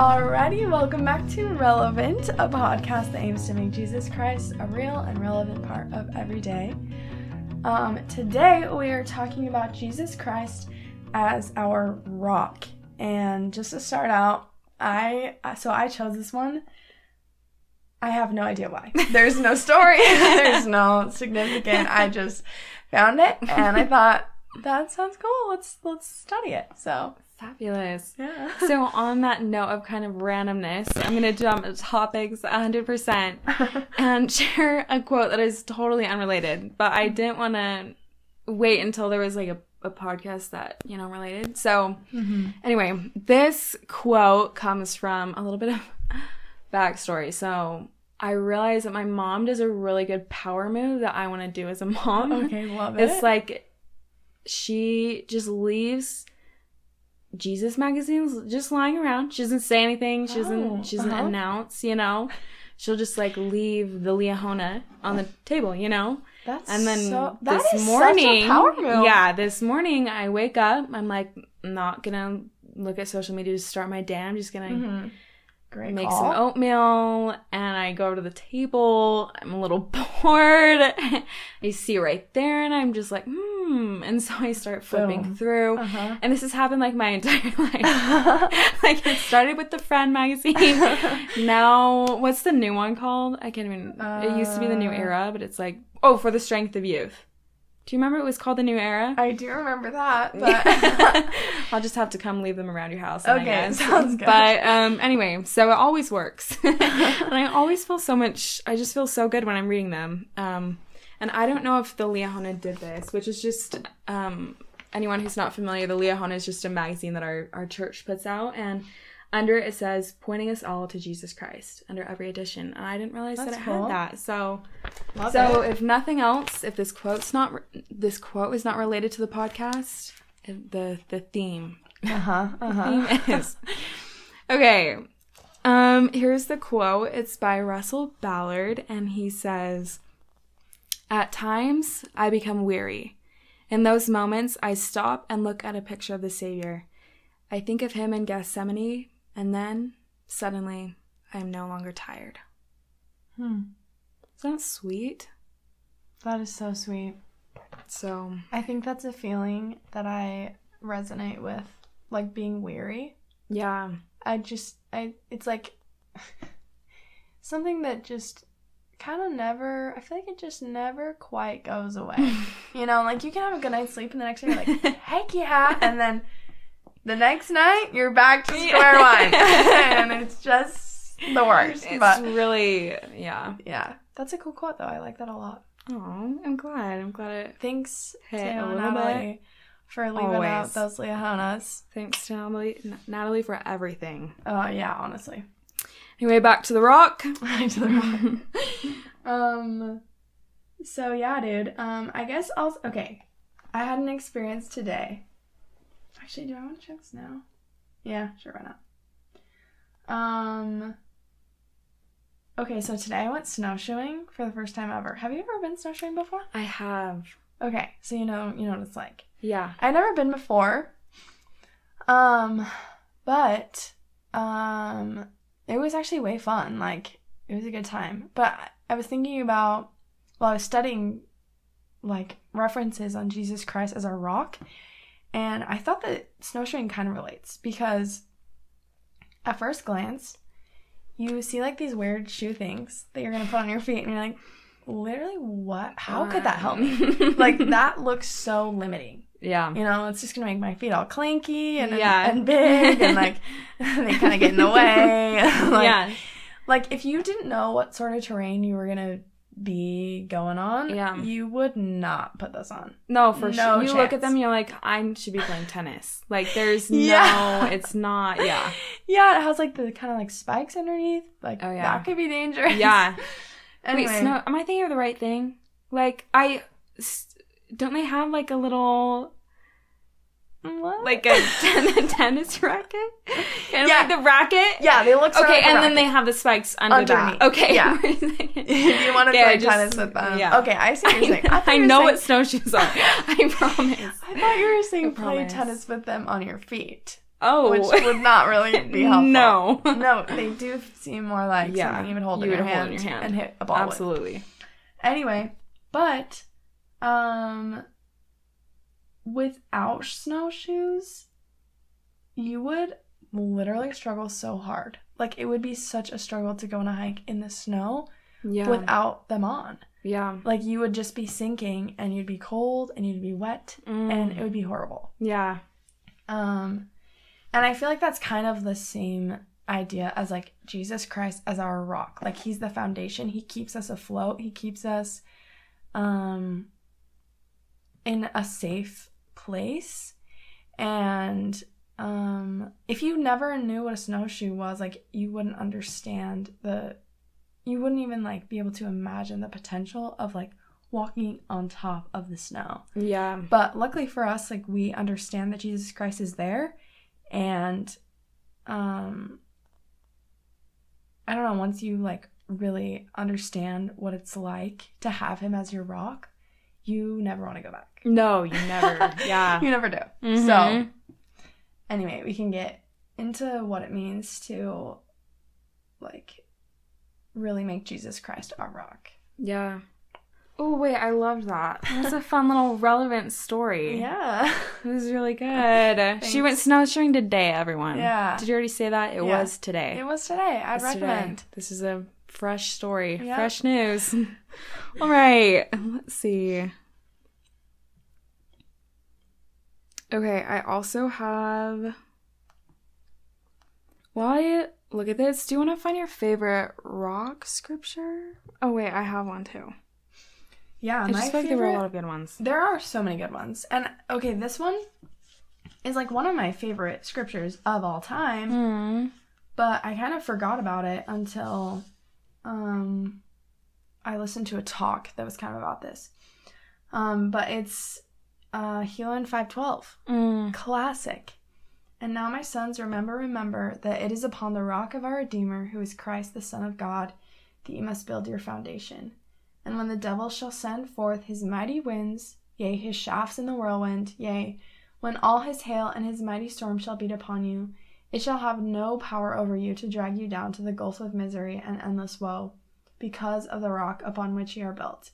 Alrighty, welcome back to Relevant, a podcast that aims to make Jesus Christ a real and relevant part of every day. Um, today we are talking about Jesus Christ as our rock. And just to start out, I so I chose this one. I have no idea why. There's no story. There's no significant. I just found it and I thought that sounds cool. Let's let's study it. So Fabulous. yeah. So, on that note of kind of randomness, I'm going to jump to topics 100% and share a quote that is totally unrelated, but I didn't want to wait until there was like a, a podcast that, you know, related. So, mm-hmm. anyway, this quote comes from a little bit of backstory. So, I realized that my mom does a really good power move that I want to do as a mom. okay, love it. It's like she just leaves Jesus magazines just lying around. She doesn't say anything. She doesn't. Oh, she doesn't uh-huh. announce. You know, she'll just like leave the Liahona on the table. You know, That's and then so, that this is morning, such a power move. yeah, this morning I wake up. I'm like not gonna look at social media to start my day. I'm just gonna Mhm. Great make call. some oatmeal and I go over to the table. I'm a little bored. I see right there and I'm just like, hmm. And so I start flipping Boom. through. Uh-huh. And this has happened like my entire life. like it started with the Friend magazine. now, what's the new one called? I can't even. it used to be the New Uh. Era, but it's like, oh, for the strength of youth. Do you remember it was called the New Era? I do remember that, but I'll just have to come leave them around your house. Okay, sounds good. But um, anyway, so it always works, and I always feel so much. I just feel so good when I'm reading them. Um, and I don't know if the Liahona did this, which is just um, anyone who's not familiar. The Liahona is just a magazine that our our church puts out, and under it it says "pointing us all to Jesus Christ" under every edition. And I didn't realize That's that it cool. had that. So love so it. if nothing else, if this quote's not re- this quote is not related to the podcast, the the theme Uh-huh. Uh-huh. theme is okay. Um, here's the quote. It's by Russell Ballard, and he says, "At times I become weary. In those moments, I stop and look at a picture of the Savior. I think of him in Gethsemane, and then suddenly I am no longer tired." Hmm. Isn't that sweet? That is so sweet. So I think that's a feeling that I resonate with, like being weary. yeah. I just I it's like something that just kind of never I feel like it just never quite goes away. you know, like you can have a good night's sleep and the next day you're like, heck yeah, and then the next night you're back to square one, and it's just the worst. It's but really yeah. yeah, that's a cool quote though. I like that a lot. Oh, I'm glad. I'm glad it. Thanks Hit to a little Natalie for leaving out those Liahonas. Thanks to Natalie, N- Natalie for everything. Oh yeah, honestly. Anyway, back to the rock. um so yeah dude. Um i guess i'll okay. I had an experience today. Actually do i want to check this now? Yeah sure why not? Um okay so today i went snowshoeing for the first time ever. Have you ever been snowshoeing before? I have. okay so you know you know what it's like. Yeah. I've never been before. Um, but um, it was actually way fun. Like it was a good time. But I- was thinking about while I was studying like references on Jesus Christ as our rock, and I thought that snowshoeing kind of relates because at first glance, you see like these weird shoe things that you're gonna put on your feet, and you're like, literally, what? How could that help me? like that looks so limiting. Yeah. You know, it's just gonna make my feet all clanky and Yeah. and big and like they kind of get in the way. like, yeah. Like if you didn't know what sort of terrain you were gonna be going on, Yeah. you would not put this on. No, for No sure. You look at them, you're like, I should be playing tennis. Like, there's Yeah. no, it's not. Yeah. Yeah, it has like the kind of like spikes underneath. Like Oh, yeah. that could be dangerous. Yeah. anyway, Wait, snow. Am I thinking of the right thing? Like, I. Don't they have like a little what? like a ten- tennis racket? Kind of Yeah. like the racket. yeah, they look. Okay, like a and then they have the spikes under Underneath, that. Okay. yeah. if you want to Yeah, play just- tennis with them. yeah. Okay, I see what you're saying. I, thought you know saying- what snowshoes are. I promise. I thought you were saying I play promise. tennis with them on your feet. Oh, which would not really be helpful. no. no, they do seem more like Yeah, something you would hold, you in, your hold hand in your hand. and hit a ball with. Absolutely. Anyway, but um without snowshoes, you would literally struggle so hard. Like it would be such a struggle to go on a hike in the snow Yeah. without them on. yeah. Like you would just be sinking and you'd be cold and you'd be wet Mm. and it would be horrible. yeah. Um and I feel like that's kind of the same idea as like Jesus Christ as our rock. Like he's the foundation. He keeps us afloat. He keeps us um in a safe place. And um if you never knew what a snowshoe was, like you wouldn't understand the you wouldn't even like be able to imagine the potential of like walking on top of the snow. Yeah. But luckily for us, like we understand that Jesus Christ is there and um I don't know, once you like really understand what it's like to have him as your rock, you never want to go back. No, you never. Yeah. You never do. Mhm. So anyway, we can get into what it means to like really make Jesus Christ our rock. Yeah. Oh wait, I loved that. That's a fun little relevant story. Yeah. It was really good. She went snowshoeing today, everyone. Yeah. Did you already say that? It Yeah. was today. It was today. I'd It's today. recommend. This is a fresh story, Yep. fresh news. All right, let's see. Okay, I also have. While I look at this, do you want to find your favorite rock scripture? Oh wait, I have one too. Yeah, I just feel like there were a lot of good ones. There are so many good ones. And okay, this one is like one of my favorite scriptures of all time, Mm. but I kind of forgot about it until um I listened to a talk that was kind of about this. Um but it's uh Helaman 512. Mm. Classic. And now, my sons, remember, remember that it is upon the rock of our Redeemer, who is Christ the Son of God, that you must build your foundation. And when the devil shall send forth his mighty winds, yea, his shafts in the whirlwind, yea, when all his hail and his mighty storm shall beat upon you, it shall have no power over you to drag you down to the gulf of misery and endless woe, because of the rock upon which ye are built,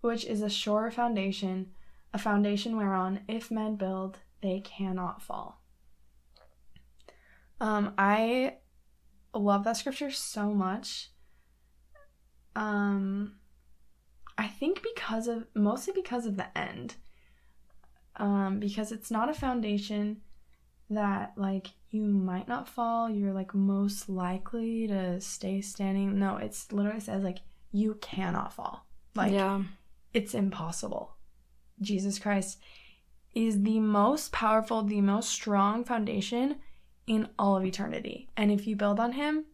which is a sure foundation, a foundation whereon, if men build, they cannot fall. Um, I love that scripture so much. Um, I think because of mostly because of the end. Um, because it's not a foundation that like you might not fall, you're like most likely to stay standing. No, it's literally says like you cannot fall. Like yeah. it's impossible. Jesus Christ is the most powerful, the most strong foundation in all of eternity. And if you build on him,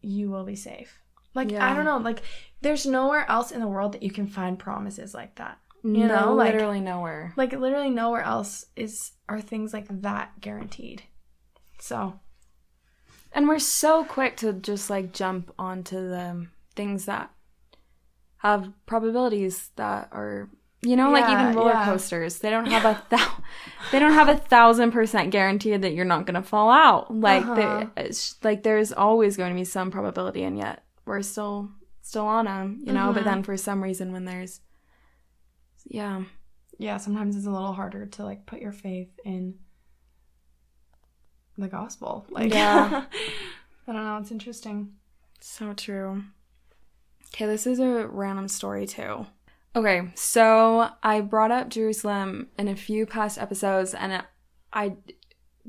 you will be safe. Like I don't know, like there's nowhere else in the world that you can find promises like that. You know, like- literally nowhere. Like literally nowhere else is are things like that guaranteed. So, And we're so quick to just like jump onto the things that have probabilities that are you know like even roller yeah. coasters they don't have a thou- they don't have a thousand percent guarantee that you're not gonna fall out like Uh-huh. they, it's like there's always going to be some probability and yet we're still still on them you know but Mhm. then for some reason when there's yeah yeah, sometimes it's a little harder to like put your faith in the gospel. Like Yeah. I don't know, it's interesting. So true. Okay, this is a random story too. Okay, so I brought up Jerusalem in a few past episodes, and it, I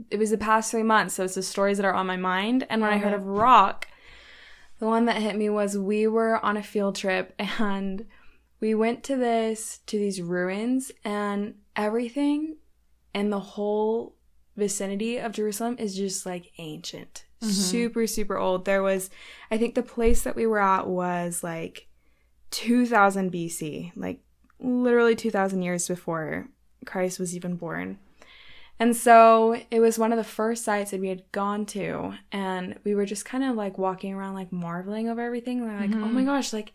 it was the past three months, so it's the stories that are on my mind. And when I heard of rock, the one that hit me was we were on a field trip and we went to this to these ruins, and everything in the whole vicinity of Jerusalem is just like ancient, Mhm. super super old. There was, I think the place that we were at was like 2000 BC, like literally 2000 years before Christ was even born. And so it was one of the first sites that we had gone to, and we were just kind of like walking around, like marveling over everything. We are like, oh Mhm. my gosh, like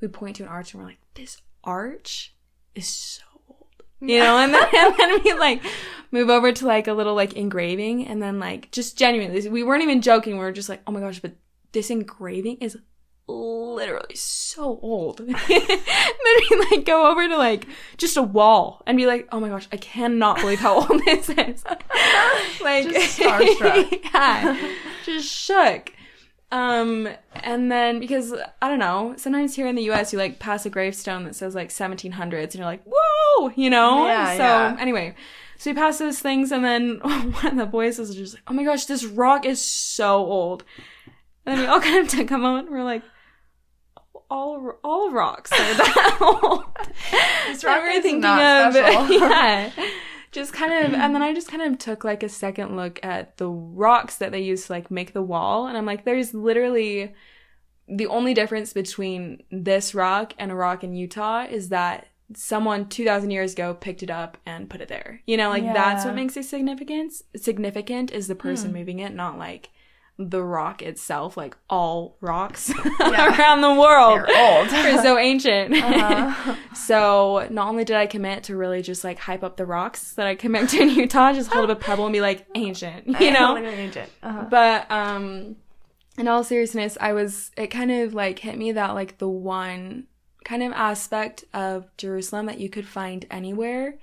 we point to an arch and we're like, this arch is so old. you know, and then, and then we like move over to like a little like engraving and then like just genuinely, we weren't even joking. We were just like, oh my gosh, but this engraving is literally so old. then we like go over to like just a wall and be like, oh my gosh, I cannot believe how old this is. like Just starstruck. yeah, just shook. Um, and then because I don't know, sometimes here in the U.S. you like pass a gravestone that says like 1700s, and you're like, whoa, you know. Yeah, so yeah. anyway, so we pass those things, and then one of the boys is just like, oh my gosh, this rock is so old. And then we all kind of took a moment. And we're like, all all rocks are that old. This rock is thinking not of special. yeah, just kind of, and then I just kind of took like a second look at the rocks that they used to like make the wall, and I'm like, there's literally the only difference between this rock and a rock in Utah is that someone 2000 years ago picked it up and put it there you know like that's what makes it significant significant is the person Hmm. moving it not like the rock itself like all rocks Yeah. around the world They're old. are so ancient Uh-huh. so not only did i commit to really just like hype up the rocks that i commit to in utah just hold up a pebble and be like ancient you know ancient. Uh-huh. but um in all seriousness i was it kind of like hit me that like the one kind of aspect of jerusalem that you could find anywhere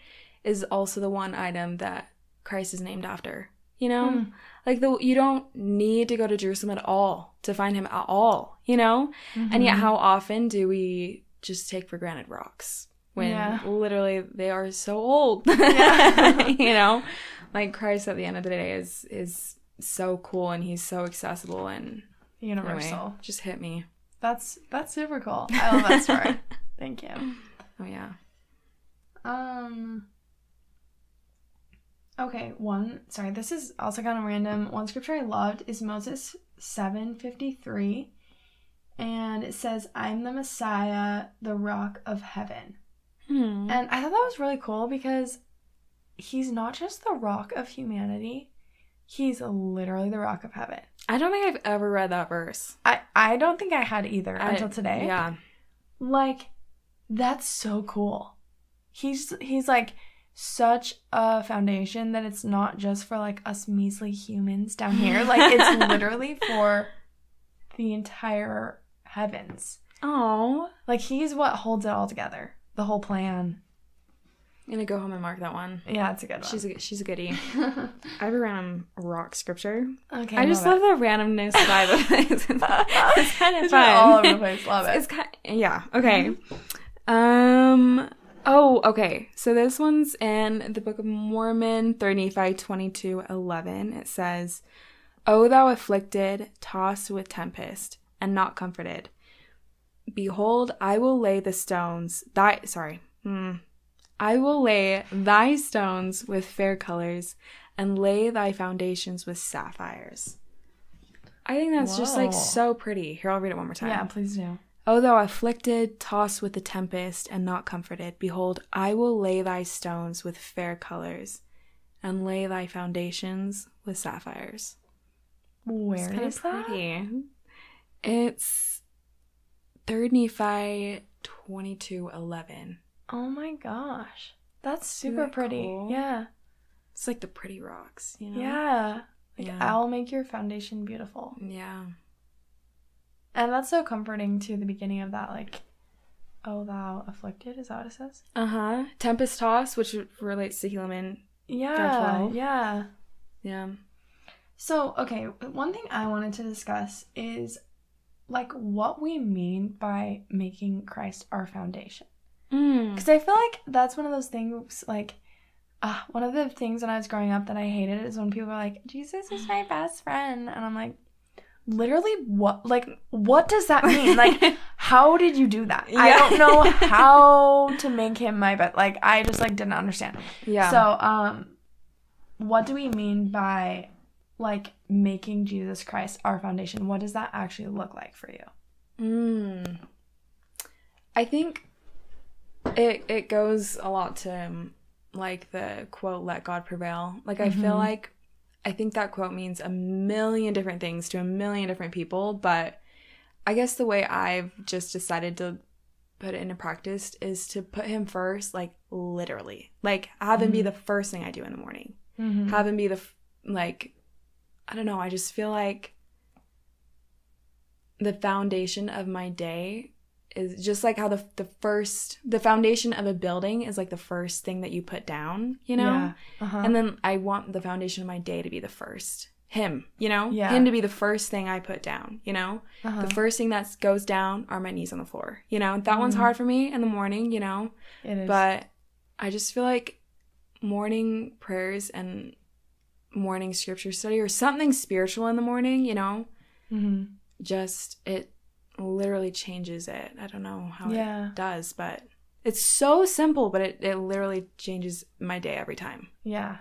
is also the one item that christ is named after you know Hmm. Like the you don't need to go to jerusalem at all to find him at all you know and Mm-hmm. yet how often do we just take for granted rocks when Yeah. literally they are so old Yeah. you know like christ at the end of the day is is so cool and he's so accessible and anyway, Universal. just hit me That's that's super cool. I love that story. Thank you. oh yeah Um. Okay, one. Sorry, this is also kind of random. One scripture I loved is Moses seven fifty three, and it says, "I'm the Messiah, the Rock of Heaven." Hmm. And I thought that was really cool because he's not just the Rock of humanity; he's literally the Rock of Heaven. i don't think i've ever read that verse I I don't think I had either I- until today. yeah like that's so cool he's he's like such a foundation that it's not just for like us measly humans down here. Like it's literally for the entire heavens. Oh like he's what holds it all together. The whole plan. I'm gonna go home and mark that one. Yeah it's a good one. She's a she's a goodie. I have a random rock scripture. Okay I just love the randomness vibe of this. it's kind of it's fun. all over the place. Love it. It's kind yeah. Okay. Um. Oh, okay. So this one's in the Book of Mormon, 3 Nephi 22, 11. It says, O thou afflicted, tossed with tempest, and not comforted. Behold, I will lay the stones, thy, sorry, hmm. I will lay thy stones with fair colors, and lay thy foundations with sapphires. I think that's just like so pretty. Here, I'll read it one more time. yeah please do O thou afflicted, tossed with the tempest, and not comforted, behold, I will lay thy stones with fair colors, and lay thy foundations with sapphires. where It's is that pretty. It's third Nephi twenty two eleven. oh my gosh that's super that pretty cool? yeah It's like the pretty rocks, you know? yeah like Yeah. i'll make your foundation beautiful Yeah. And that's so comforting to the beginning of that, like, oh thou afflicted, is that what it says? Uh huh. Tempest toss, which relates to Helaman. Yeah, yeah. Yeah. So, okay, one thing I wanted to discuss is like what we mean by making Christ our foundation. Mm. Because I feel like that's one of those things, like, uh, one of the things when I was growing up that I hated is when people are like, Jesus is my best friend. And I'm like, literally, what? Like, what does that mean? Like, how did you do that? I don't know how to make him my best. Like, I just, like, didn't understand. yeah. So, um, what do we mean by, like, making Jesus Christ our foundation? What does that actually look like for you? Mm. I think it it goes a lot to um, like the quote "Let God prevail." Like I feel Mhm. like I think that quote means a million different things to a million different people, but I guess the way I've just decided to put it into practice is to put him first, like literally. Like have him be Mhm. the first thing I do in the morning. Mhm. Have him be the like I don't know, I just feel like the foundation of my day is just like how the the first the foundation of a building is like the first thing that you put down, you know? Yeah. Uh-huh. And then I want the foundation of my day to be the first. Him, you know? Yeah. Him to be the first thing I put down, you know? uh-huh. The first thing that goes down are my knees on the floor. You know, that one's Mhm. hard for me in the morning, you know, it is. but I just feel like morning prayers and morning scripture study or something spiritual in the morning, you know, Mhm. just it literally changes it. I don't know how Yeah. it does, but it's so simple, but it, it literally changes my day every time. Yeah.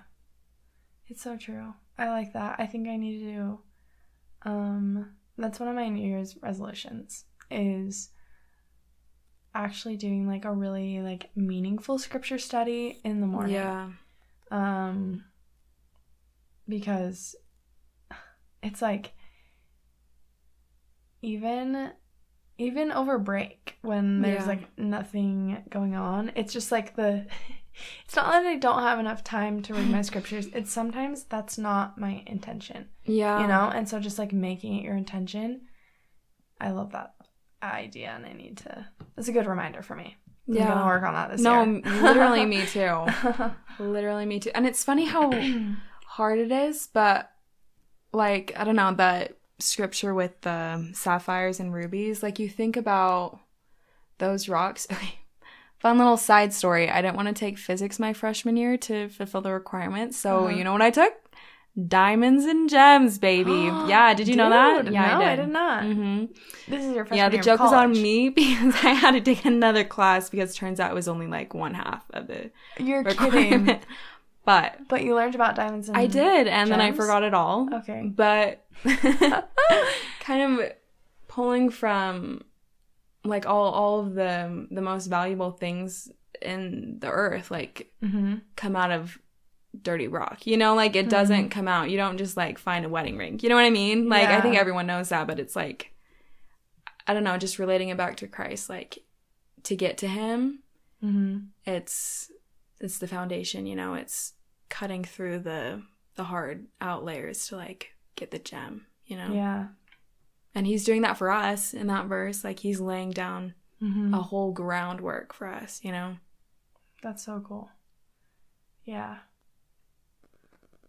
It's so true. I like that. I think I need to do um that's one of my New Year's resolutions is actually doing like a really like meaningful scripture study in the morning. Yeah. Um because it's like even even over break when there's Yeah. like nothing going on it's just like the it's not that i don't have enough time to read my scriptures it's sometimes that's not my intention Yeah. you know and so just like making it your intention i love that idea and i need to it's a good reminder for me i'm Yeah. gonna work on that this no, year literally me too. Literally me too. And it's funny how hard it is, but like, I don't know, that scripture with the sapphires and rubies, like you think about those rocks. Okay. Fun little side story. I didn't want to take physics my freshman year to fulfill the requirements. So, Uh-huh. you know what I took? Diamonds and gems, baby. yeah, did you know that? Yeah, no, I I did. did not. hmm This is your freshman Yeah, the year joke was on me because I had to take another class because turns out it was only like one half of the You're kidding. But But you learned about diamonds and I did, and then I gems? forgot it all. Okay. But kind of pulling from like all all of the the most valuable things in the earth like Mm-hmm. come out of dirty rock. You know, like it doesn't come out. You don't just like find a wedding ring. You know what I mean? Like I think Yeah. everyone knows that, but it's like I don't know, just relating it back to Christ like to get to him Mm-hmm. it's it's the foundation you know it's cutting through the the hard out layers to like get the gem you know Yeah. and he's doing that for us in that verse like he's laying down Mm-hmm. a whole groundwork for us you know That's so cool. Yeah.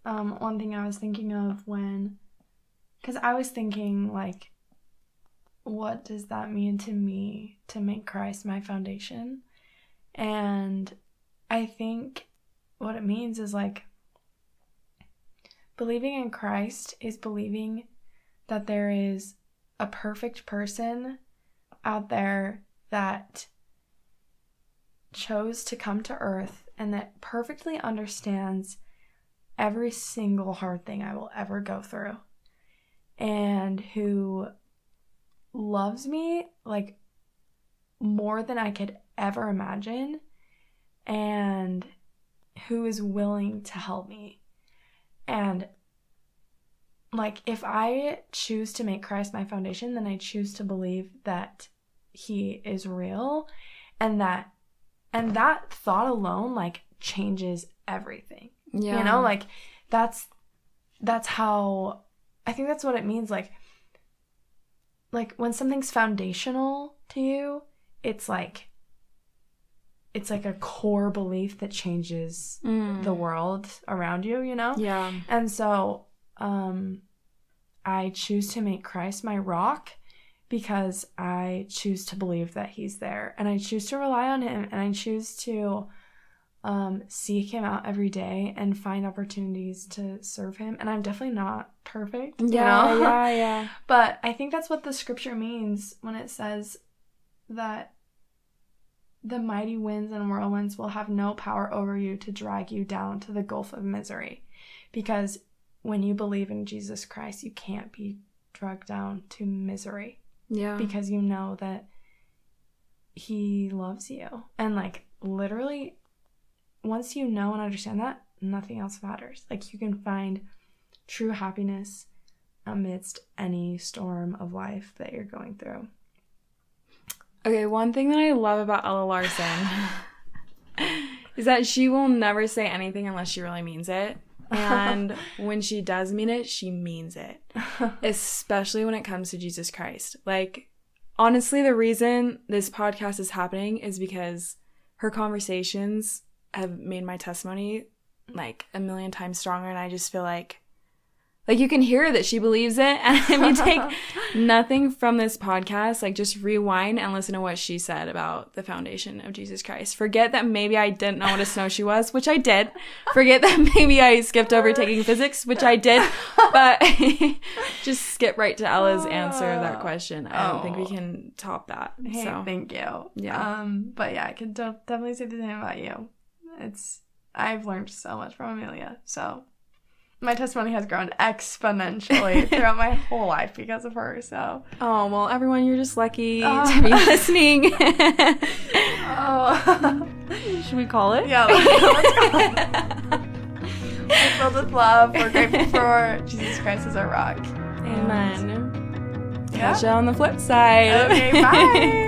Um, one thing I was thinking of when, because I was thinking, like, what does that mean to me to make Christ my foundation? And I think what it means is like, believing in Christ is believing that there is a perfect person out there that chose to come to earth and that perfectly understands every single hard thing I will ever go through and who loves me like more than I could ever imagine and who is willing to help me. And like if I choose to make Christ my foundation, then I choose to believe that he is real and that and that thought alone like changes everything yeah you know like that's that's how i think that's what it means like like when something's foundational to you it's like it's like a core belief that changes Mm. the world around you you know yeah and so um I choose to make Christ my rock because I choose to believe that he's there and I choose to rely on him and I choose to um seek him out every day and find opportunities to serve him and I'm definitely not perfect. you yeah know? yeah yeah But I think that's what the scripture means when it says that the mighty winds and whirlwinds will have no power over you to drag you down to the gulf of misery. Because when you believe in Jesus Christ, you can't be dragged down to misery yeah because you know that He loves you. And like literally, once you know and understand that, nothing else matters. Like you can find true happiness amidst any storm of life that you're going through. Okay, one thing that I love about Ella Larson is that she will never say anything unless she really means it. And when she does mean it, she means it. Especially when it comes to Jesus Christ. Like, honestly, the reason this podcast is happening is because her conversations have made my testimony like a million times stronger. And I just feel like like you can hear that she believes it. And if you take nothing from this podcast, like just rewind and listen to what she said about the foundation of Jesus Christ. Forget that maybe I didn't know what a snow snowshoe was, which I did. Forget that maybe I skipped over taking physics, which I did. But just skip right to Ella's answer of that question. I don't think we can top that. Hey, So thank you. Yeah. Um, but yeah, I can definitely say the same about you. It's I've learned so much from Amelia. So my testimony has grown exponentially throughout my whole life because of her. So Oh well everyone you're just lucky Oh. to be listening. oh Should we call it? yeah. let's go. We're filled with love. We're grateful for Jesus Christ as our rock. Amen. Yeah. Catch you on the flip side. Okay, bye.